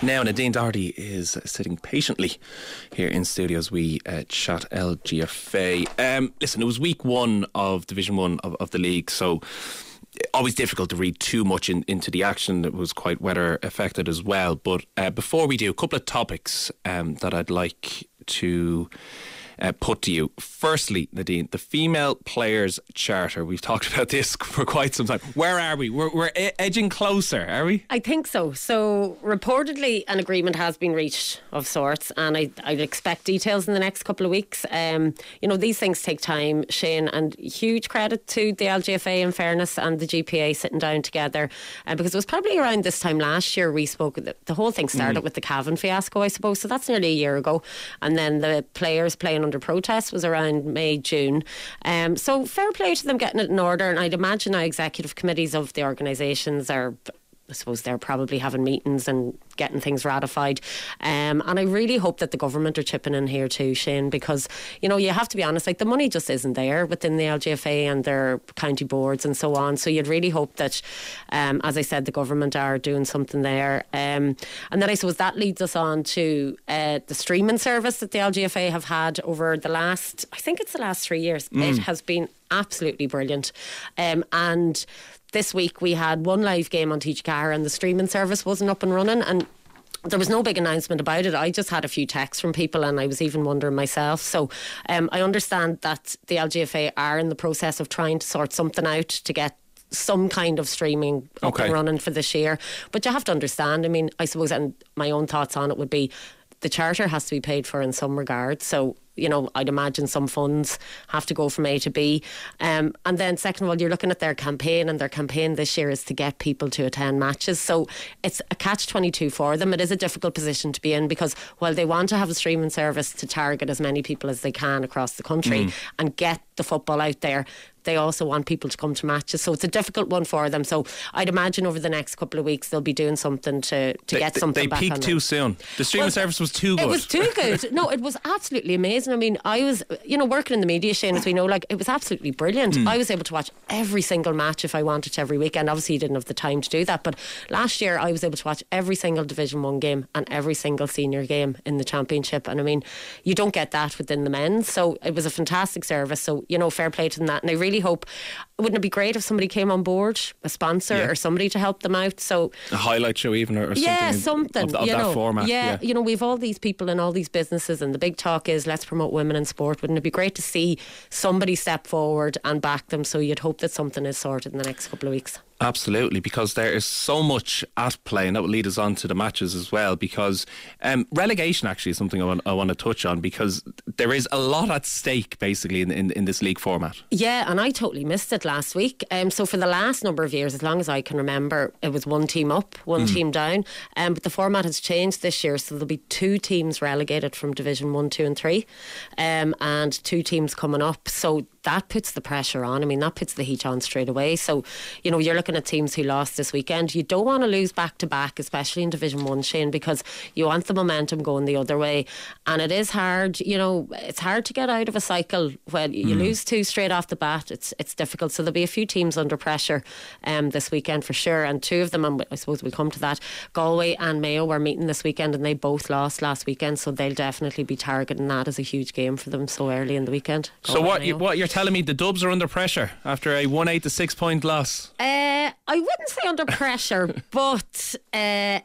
Now, Nadine Doherty is sitting patiently here in studios. We uh, chat LGFA. Um, listen, it was week one of Division One of, of the league, so always difficult to read too much in, into the action. It was quite weather affected as well. But uh, before we do, a couple of topics um, that I'd like to uh, put to you. Firstly, Nadine, the female players charter. We've talked about this for quite some time. Where are we? We're, we're edging closer, are we? I think so. So, reportedly, an agreement has been reached of sorts, and I, I'd expect details in the next couple of weeks. Um, you know, these things take time, Shane, and huge credit to the LGFA, in fairness, and the GPA sitting down together. Uh, because it was probably around this time last year we spoke, the, the whole thing started mm. with the Cavan fiasco, I suppose. So, that's nearly a year ago. And then the players playing under protest was around May, June. Um, so fair play to them getting it in order. And I'd imagine our executive committees of the organisations are I suppose they're probably having meetings and getting things ratified. Um, and I really hope that the government are chipping in here too, Shane, because, you know, you have to be honest, like the money just isn't there within the LGFA and their county boards and so on. So you'd really hope that, um, as I said, the government are doing something there. Um, and then I suppose that leads us on to uh, the streaming service that the LGFA have had over the last, I think it's the last three years. Mm. It has been absolutely brilliant. Um, and this week we had one live game on TG4 and the streaming service wasn't up and running and there was no big announcement about it. I just had a few texts from people, and I was even wondering myself. So, um, I understand that the LGFA are in the process of trying to sort something out to get some kind of streaming up Okay. and running for this year. But you have to understand. I mean, I suppose, and my own thoughts on it would be, the charter has to be paid for in some regard. So. You know, I'd imagine some funds have to go from A to B. Um, and then, second of all, you're looking at their campaign, and their campaign this year is to get people to attend matches. So it's a catch 22 for them. It is a difficult position to be in because while they want to have a streaming service to target as many people as they can across the country Mm. and get the football out there, they also want people to come to matches. So it's a difficult one for them. So I'd imagine over the next couple of weeks they'll be doing something to, to They- get something They peaked too soon. The streaming Well, service was too good. It was too good. No, it was absolutely amazing. I mean, I was, you know, working in the media, Shane, as we know, like, it was absolutely brilliant. Mm. I was able to watch every single match if I wanted to every weekend. Obviously, you didn't have the time to do that. But last year, I was able to watch every single Division 1 game and every single senior game in the Championship. And I mean, you don't get that within the men's. So it was a fantastic service. So, you know, fair play to them that. And I really hope, wouldn't it be great if somebody came on board, a sponsor Yeah. or somebody to help them out? So, a highlight show, even or, or yeah, something, of, of you that know, format. Yeah, you know, we've all these people in all these businesses, and the big talk is let's promote women in sport. Wouldn't it be great to see somebody step forward and back them? So you'd hope that something is sorted in the next couple of weeks. Absolutely, because there is so much at play, and that will lead us on to the matches as well. Because um, relegation actually is something I want, I want to touch on because there is a lot at stake basically in, in, in this league format. Yeah, and I totally missed it last week. Um, so for the last number of years, as long as I can remember, it was one team up, one Mm. team down. Um, but the format has changed this year, so there'll be two teams relegated from Division One, Two, and Three, um, and two teams coming up. So that puts the pressure on. I mean, that puts the heat on straight away. So you know, you're looking at teams who lost this weekend. You don't want to lose back to back, especially in Division One, Shane, because you want the momentum going the other way, and it is hard. You know, it's hard to get out of a cycle when you Mm. lose two straight off the bat. It's it's difficult. So there'll be a few teams under pressure um, this weekend for sure, and two of them, and I suppose we'll come to that. Galway and Mayo were meeting this weekend, and they both lost last weekend, so they'll definitely be targeting that as a huge game for them so early in the weekend. So what you, what you're telling me? The Dubs are under pressure after a one eight to six point loss. Uh, I wouldn't say under pressure, but uh,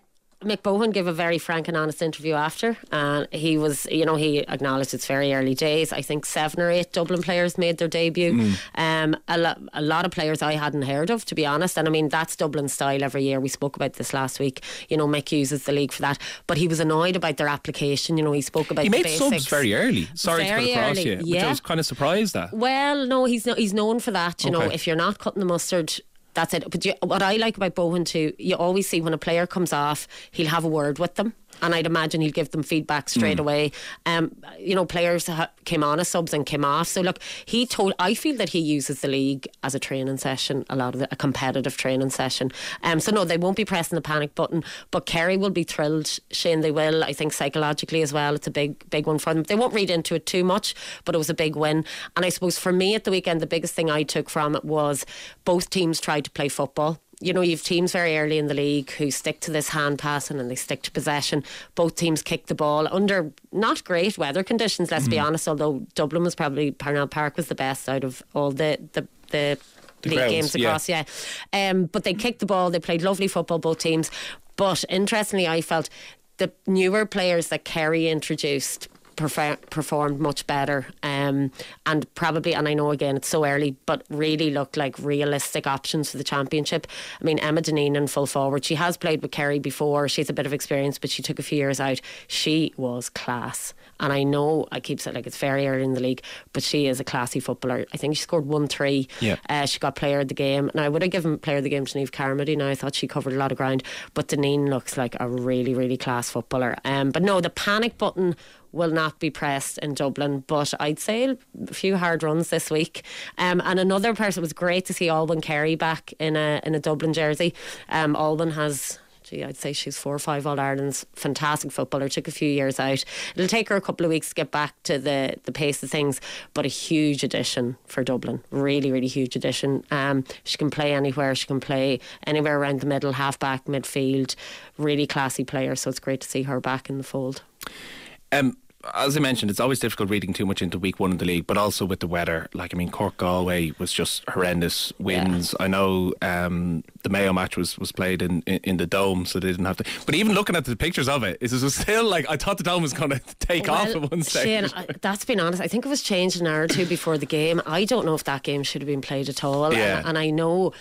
Mick Bohan gave a very frank and honest interview after, and he was, you know, he acknowledged it's very early days. I think seven or eight Dublin players made their debut. Mm. Um, a, lo- a lot of players I hadn't heard of, to be honest. And I mean, that's Dublin style every year. We spoke about this last week. You know, Mick uses the league for that, but he was annoyed about their application. You know, he spoke about He made basics. subs very early. Sorry Very to cut across you, which yeah. I was kind of surprised at. Well, no, he's no, he's known for that. You know, if you're not cutting the mustard. That's it. But you, what I like about Bohan too, you always see when a player comes off, he'll have a word with them, and I'd imagine he'll give them feedback straight Mm. away. Um, you know, players ha- came on as subs and came off. So look, he told. I feel that he uses the league as a training session, a lot of the, a competitive training session. Um, so no, they won't be pressing the panic button. But Kerry will be thrilled. Shane, they will. I think psychologically as well, it's a big, big one for them. They won't read into it too much, but it was a big win. And I suppose for me at the weekend, the biggest thing I took from it was both teams tried to play football. You know, you've teams very early in the league who stick to this hand passing and they stick to possession. Both teams kick the ball under not great weather conditions, let's be Mhm. honest, although Dublin was probably, Parnell Park was the best out of all the, the, the, The league grounds, games yeah. across, yeah. Um, but they kicked the ball, they played lovely football, both teams. But interestingly, I felt the newer players that Kerry introduced performed much better um, and probably and I know again it's so early but really looked like realistic options for the championship. I mean Emma Dineen in full forward she has played with Kerry before she's a bit of experience but she took a few years out. She was class and I know I keep saying like it's very early in the league but she is a classy footballer. I think she scored 1-3 Yeah. uh, she got player of the game. And I would have given player of the game to Niamh Carmody? Now I thought she covered a lot of ground but Deneen looks like a really really class footballer. Um, but no the panic button will not be pressed in Dublin, but I'd say a few hard runs this week. Um, and another person it was great to see Olwen Carey back in a in a Dublin jersey. Um, Olwen has gee, I'd say she's four or five All Ireland's. Fantastic footballer. Took a few years out. It'll take her a couple of weeks to get back to the, the pace of things, but a huge addition for Dublin. Really, really huge addition. Um, she can play anywhere. She can play anywhere around the middle, half back, midfield. Really classy player. So it's great to see her back in the fold. Um, as I mentioned, it's always difficult reading too much into week one of the league, but also with the weather. Like, I mean, Cork Galway was just horrendous winds. Yeah. I know um, the Mayo match was, was played in, in, in, the dome, so they didn't have to. But even looking at the pictures of it, it was still like I thought the dome was going to take well, off at one stage. Shane, that's been honest. I think it was changed an hour or two before the game. I don't know if that game should have been played at all. Yeah. And, and I know,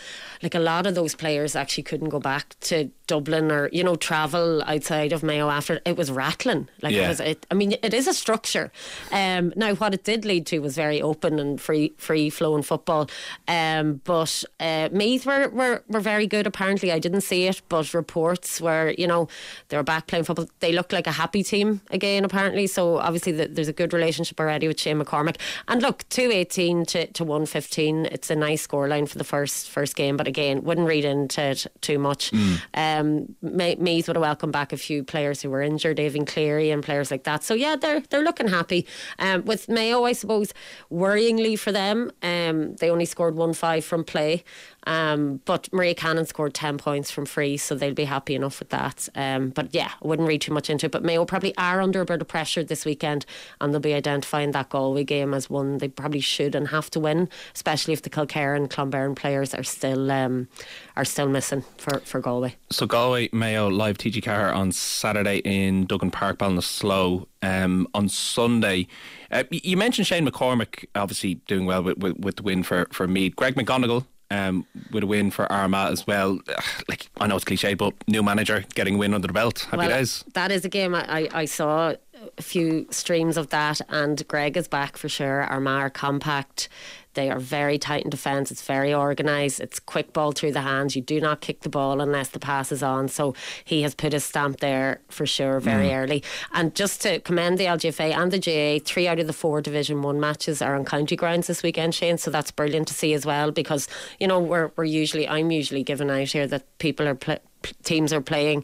like, a lot of those players actually couldn't go back to Dublin or you know travel outside of Mayo after it was rattling like yeah. it was it, I mean it is a structure. Um, now what it did lead to was very open and free free flowing football. Um, but uh, Meath were, were, were very good apparently. I didn't see it but reports were you know they were back playing football. They looked like a happy team again apparently. So obviously the, there's a good relationship already with Shane McCormack. And look 218 to, to 115 it's a nice scoreline for the first first game. But again wouldn't read into it too much. Mm. um, um, Meath would have welcomed back a few players who were injured, David Cleary and players like that. So yeah, they're they're looking happy. Um, with Mayo, I suppose, worryingly for them, um, they only scored one five from play. Um, but Maria Cannon scored 10 points from free, so they'll be happy enough with that. Um, but yeah, I wouldn't read too much into it. But Mayo probably are under a bit of pressure this weekend, and they'll be identifying that Galway game as one they probably should and have to win, especially if the Kilkerrin and Clonberne players are still um, are still missing for, for Galway. So Galway, Mayo, live TG4 on Saturday in Duggan Park, Ballinasloe. Um, on Sunday, uh, you mentioned Shane McCormack obviously doing well with, with, with the win for, for Meath. Greg McGonigle um, with a win for Armagh as well. Like I know it's cliche, but new manager getting a win under the belt. Happy well, days. That is a game I, I saw a few streams of that, and Greg is back for sure. Armagh compact. They are very tight in defence. It's very organised. It's quick ball through the hands. You do not kick the ball unless the pass is on. So he has put his stamp there for sure very mm. early. And just to commend the LGFA and the GAA, three out of the four Division One matches are on county grounds this weekend, Shane. So that's brilliant to see as well because you know we're we're usually I'm usually given out here that people are. Pl- teams are playing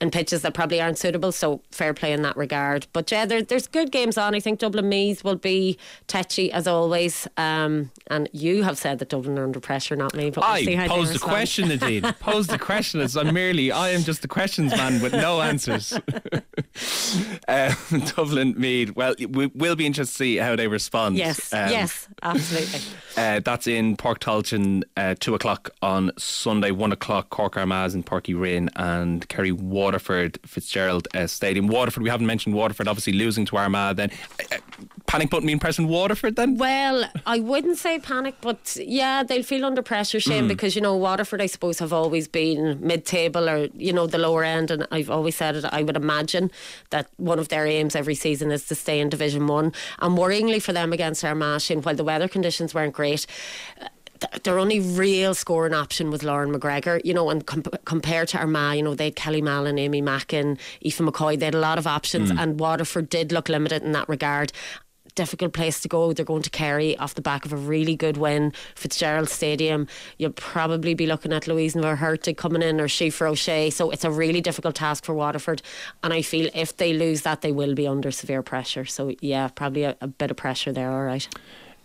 in pitches that probably aren't suitable. So fair play in that regard. But yeah, there, there's good games on. I think Dublin Meath will be tetchy as always. Um, and you have said that Dublin are under pressure, not me. But we'll I posed the question, indeed. posed the question as I'm merely I am just the questions man with no answers. um, Dublin Meath. Well, we will be interested to see how they respond. Yes, um, yes, absolutely. Uh, that's in Páirc Tailteann, uh, two o'clock on Sunday, one o'clock Cork Armagh in Páirc Uí Rinn and Kerry Waterford Fitzgerald uh, Stadium. Waterford, we haven't mentioned Waterford, obviously losing to Armagh. Then uh, panic button mean pressing Waterford then? Well, I wouldn't say panic, but yeah, they'll feel under pressure, Shane, mm. because you know Waterford, I suppose, have always been mid-table or you know the lower end, and I've always said it. I would imagine that one of their aims every season is to stay in Division One. And worryingly for them against Armagh, Shane, while the weather conditions weren't great their only real scoring option was Lauren McGregor, you know, and com- compared to Armagh, you know, they had Kelly Mallon, Aimee Mackin, Aoife McCoy, they had a lot of options, mm. and Waterford did look limited in that regard difficult place to go. They're going to Kerry off the back of a really good win. Fitzgerald Stadium. You'll probably be looking at Louise Ní Mhuircheartaigh coming in or Síofra O'Shea. So it's a really difficult task for Waterford. And I feel if they lose that, they will be under severe pressure. So yeah, probably a, a bit of pressure there. All right.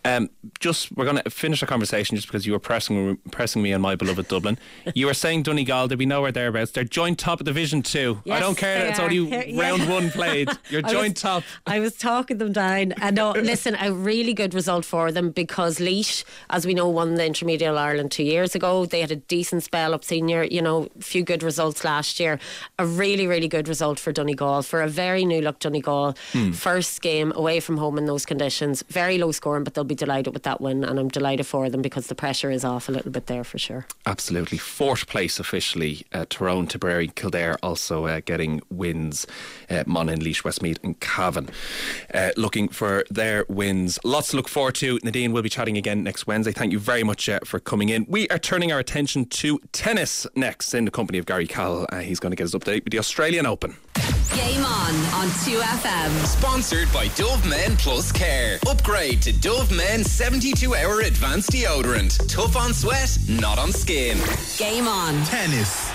Um, just we're going to finish our conversation just because you were pressing pressing me on my beloved Dublin. you were saying Donegal, there'd be nowhere thereabouts. They're joint top of Division Two. Yes, I don't care that it's only yeah. round one played. You're joint was, top. I was talking them down. And no, listen, a really good result for them because Laois, as we know, won the Intermediate Ireland two years ago. They had a decent spell up senior. You know, a few good results last year. A really, really good result for Donegal for a very new look Donegal. Hmm. First game away from home in those conditions. Very low scoring, but they'll be delighted with that win, and I'm delighted for them because the pressure is off a little bit there for sure. Absolutely. Fourth place officially, uh, Tyrone, Tipperary, Kildare also uh, getting wins. Uh, Monaghan, Laois, Westmeath, and Cavan uh, looking for their wins. Lots to look forward to. Nadine will be chatting again next Wednesday. Thank you very much uh, for coming in. We are turning our attention to tennis next in the company of Garry Cahill. Uh, he's going to get us update with the Australian Open. Game on on 2FM. Sponsored by Dove Men Plus Care. Upgrade to Dove Men 72 hour advanced deodorant. Tough on sweat, not on skin. Game on. Tennis.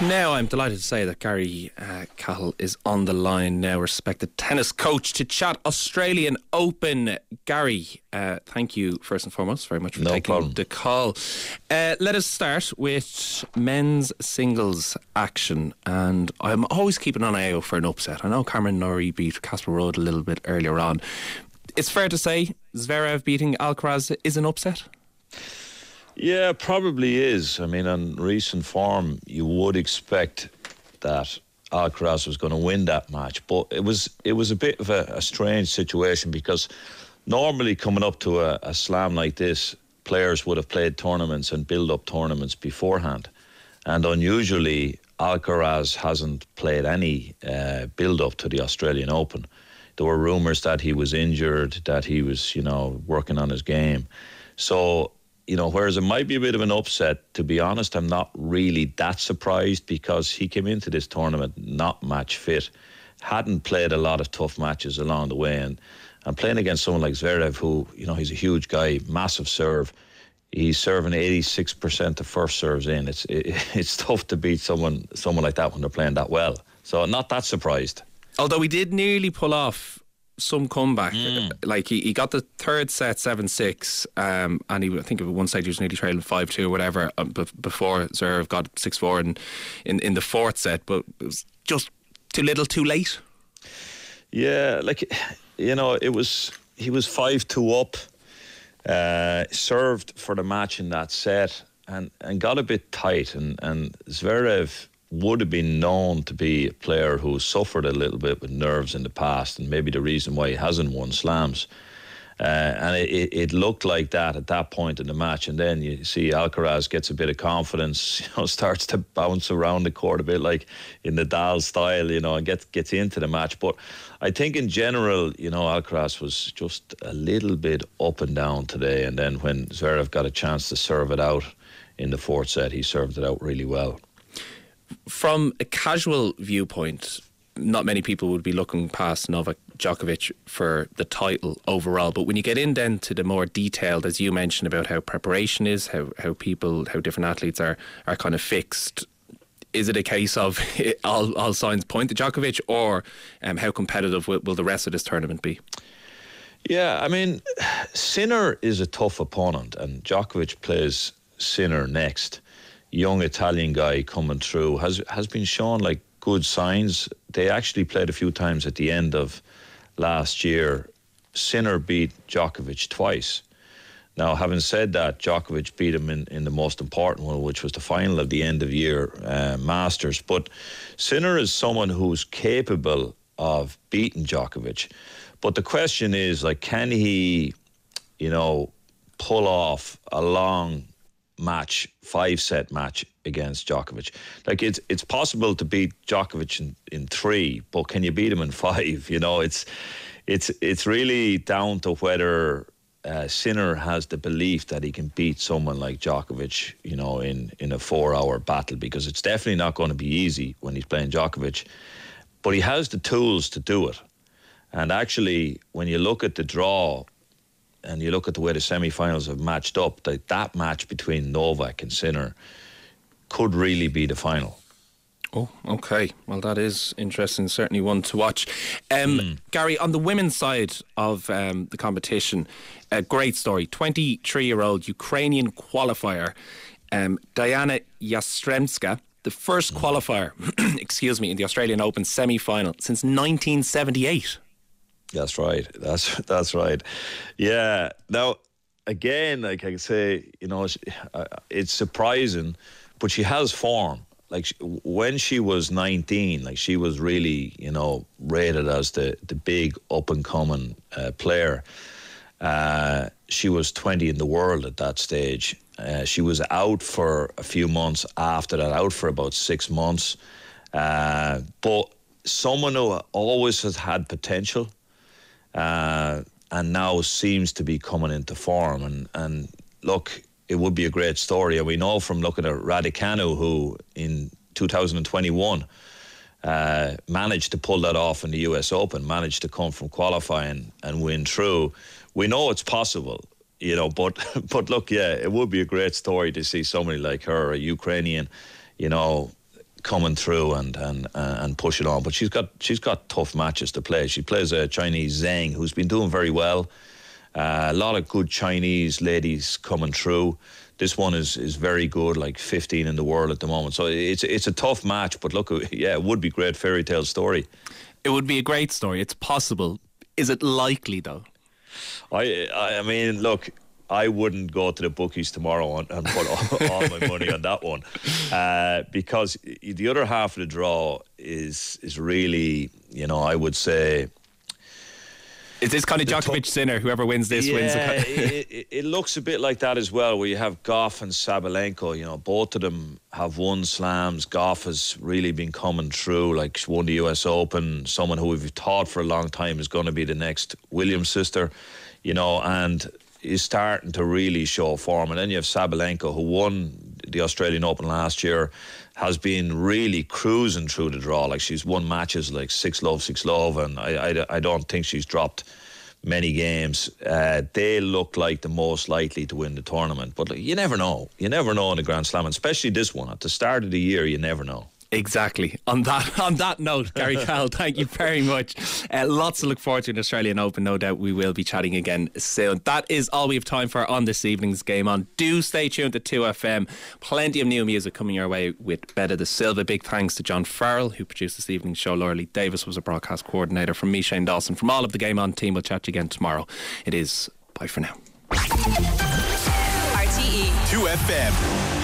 Now, I'm delighted to say that Garry uh, Cahill is on the line now, respected tennis coach, to chat Australian Open. Garry, uh, thank you first and foremost very much for No taking problem. the call. Uh, let us start with men's singles action, and I'm always keeping an eye out for an upset. I know Cameron Norrie beat Casper Ruud a little bit earlier on. It's fair to say Zverev beating Alcaraz is an upset. Yeah, probably is. I mean, on recent form, you would expect that Alcaraz was going to win that match, but it was it was a bit of a, a strange situation because normally coming up to a, a slam like this, players would have played tournaments and build up tournaments beforehand, and unusually Alcaraz hasn't played any uh, build up to the Australian Open. There were rumours that he was injured, that he was, you know, working on his game. So you know, whereas it might be a bit of an upset, to be honest, I'm not really that surprised because he came into this tournament not match fit, hadn't played a lot of tough matches along the way, and and playing against someone like Zverev, who you know he's a huge guy, massive serve. He's serving 86% of first serves in. It's it, it's tough to beat someone someone like that when they're playing that well. So not that surprised. Although he did nearly pull off some comeback. Like he, he got the third set seven six, um, and he I think at one stage he was nearly trailing five two or whatever um, bef- before Zverev got six four in, in in the fourth set, but it was just too little, too late. Yeah, like you know, it was he was five two up, uh, served for the match in that set, and and got a bit tight, and and Zverev would have been known to be a player who suffered a little bit with nerves in the past, and maybe the reason why he hasn't won slams. Uh, and it, it, looked like that at that point in the match, and then you see Alcaraz gets a bit of confidence, you know, starts to bounce around the court a bit like in the Dahl style, you know, and gets gets into the match. But I think in general, you know, Alcaraz was just a little bit up and down today, and then when Zverev got a chance to serve it out in the fourth set, he served it out really well. From a casual viewpoint, not many people would be looking past Novak Djokovic for the title overall. But when you get in then to the more detailed, as you mentioned about how preparation is, how how people, how different athletes are are kind of fixed. Is it a case of all, all signs point to Djokovic, or um, how competitive will, will the rest of this tournament be? Yeah, I mean, Sinner is a tough opponent, and Djokovic plays Sinner next. Young Italian guy coming through has has been shown like good signs. They actually played a few times at the end of last year. Sinner beat Djokovic twice. Now, having said that, Djokovic beat him in, in the most important one, which was the final of the end of year uh, Masters. But Sinner is someone who's capable of beating Djokovic. But the question is, like, can he, you know, pull off a long match, five set match against Djokovic? Like, it's it's possible to beat Djokovic in, in three, but can you beat him in five? You know, it's it's it's really down to whether uh, Sinner has the belief that he can beat someone like Djokovic, you know, in, in a four hour battle because it's definitely not going to be easy when he's playing Djokovic. But he has the tools to do it. And actually, when you look at the draw and you look at the way the semi finals have matched up, that, that match between Novak and Sinner could really be the final. Oh, okay. Well, that is interesting. Certainly one to watch. Um, Garry, on the women's side of um, the competition, a great story. 23 year old Ukrainian qualifier, um, Diana Yastremska, the first qualifier, excuse me, in the Australian Open semi final since 1978. That's right. That's that's right. Yeah. Now, again, like I say, you know, it's, surprising, but she has form. Like when she was 19, like she was really, you know, rated as the the big up and coming uh, player. Uh, she was 20 in the world at that stage. Uh, she was out for a few months after that, out for about six months. Uh, but someone who always has had potential uh, and now seems to be coming into form. And, and look, it would be a great story. And we know from looking at Raducanu, who in 2021 uh, managed to pull that off in the US Open, managed to come from qualifying and win through. We know it's possible, you know, but but look, yeah, it would be a great story to see somebody like her, a Ukrainian, you know, coming through and and uh, and push it on. But she's got she's got tough matches to play. She plays a Chinese Zheng who's been doing very well. Uh, a lot of good Chinese ladies coming through. This one is, is very good, like 15 in the world at the moment. So it's it's a tough match, but look, yeah, it would be great fairy tale story. It would be a great story. It's possible. Is it likely though? I I mean, look, I wouldn't go to the bookies tomorrow and, and put all, all, my money on that one uh, because the other half of the draw is is really, you know, I would say is this kind of Djokovic Sinner? Whoever wins this yeah, wins. it, it, it, looks a bit like that as well, where you have Gauff and Sabalenka. You know, both of them have won slams. Gauff has really been coming through, like won the U.S. Open. Someone who we've thought for a long time is going to be the next Williams sister. You know, and is starting to really show form. And then you have Sabalenka, who won the Australian Open last year, has been really cruising through the draw. Like she's won matches like six love, six love, and I, I, I don't think she's dropped many games. Uh, they look like the most likely to win the tournament. But like, you never know. You never know in a Grand Slam, especially this one. At the start of the year, you never know. Exactly. On that on that note, Garry Cahill, thank you very much. Uh, lots to look forward to in the Australian Open. No doubt we will be chatting again soon. That is all we have time for on this evening's game on. Do stay tuned to 2FM. Plenty of new music coming your way with Better the Silva. Big thanks to John Farrell, who produced this evening's show. Laura Lee Davis was a broadcast coordinator. From me, Shane Dawson. From all of the Game On team, we'll chat to you again tomorrow. It is bye for now. RTE 2FM.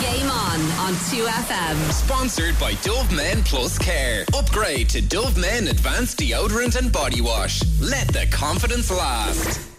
Game on on 2FM. Sponsored by Dove Men Plus Care. Upgrade to Dove Men Advanced Deodorant and Body Wash. Let the confidence last.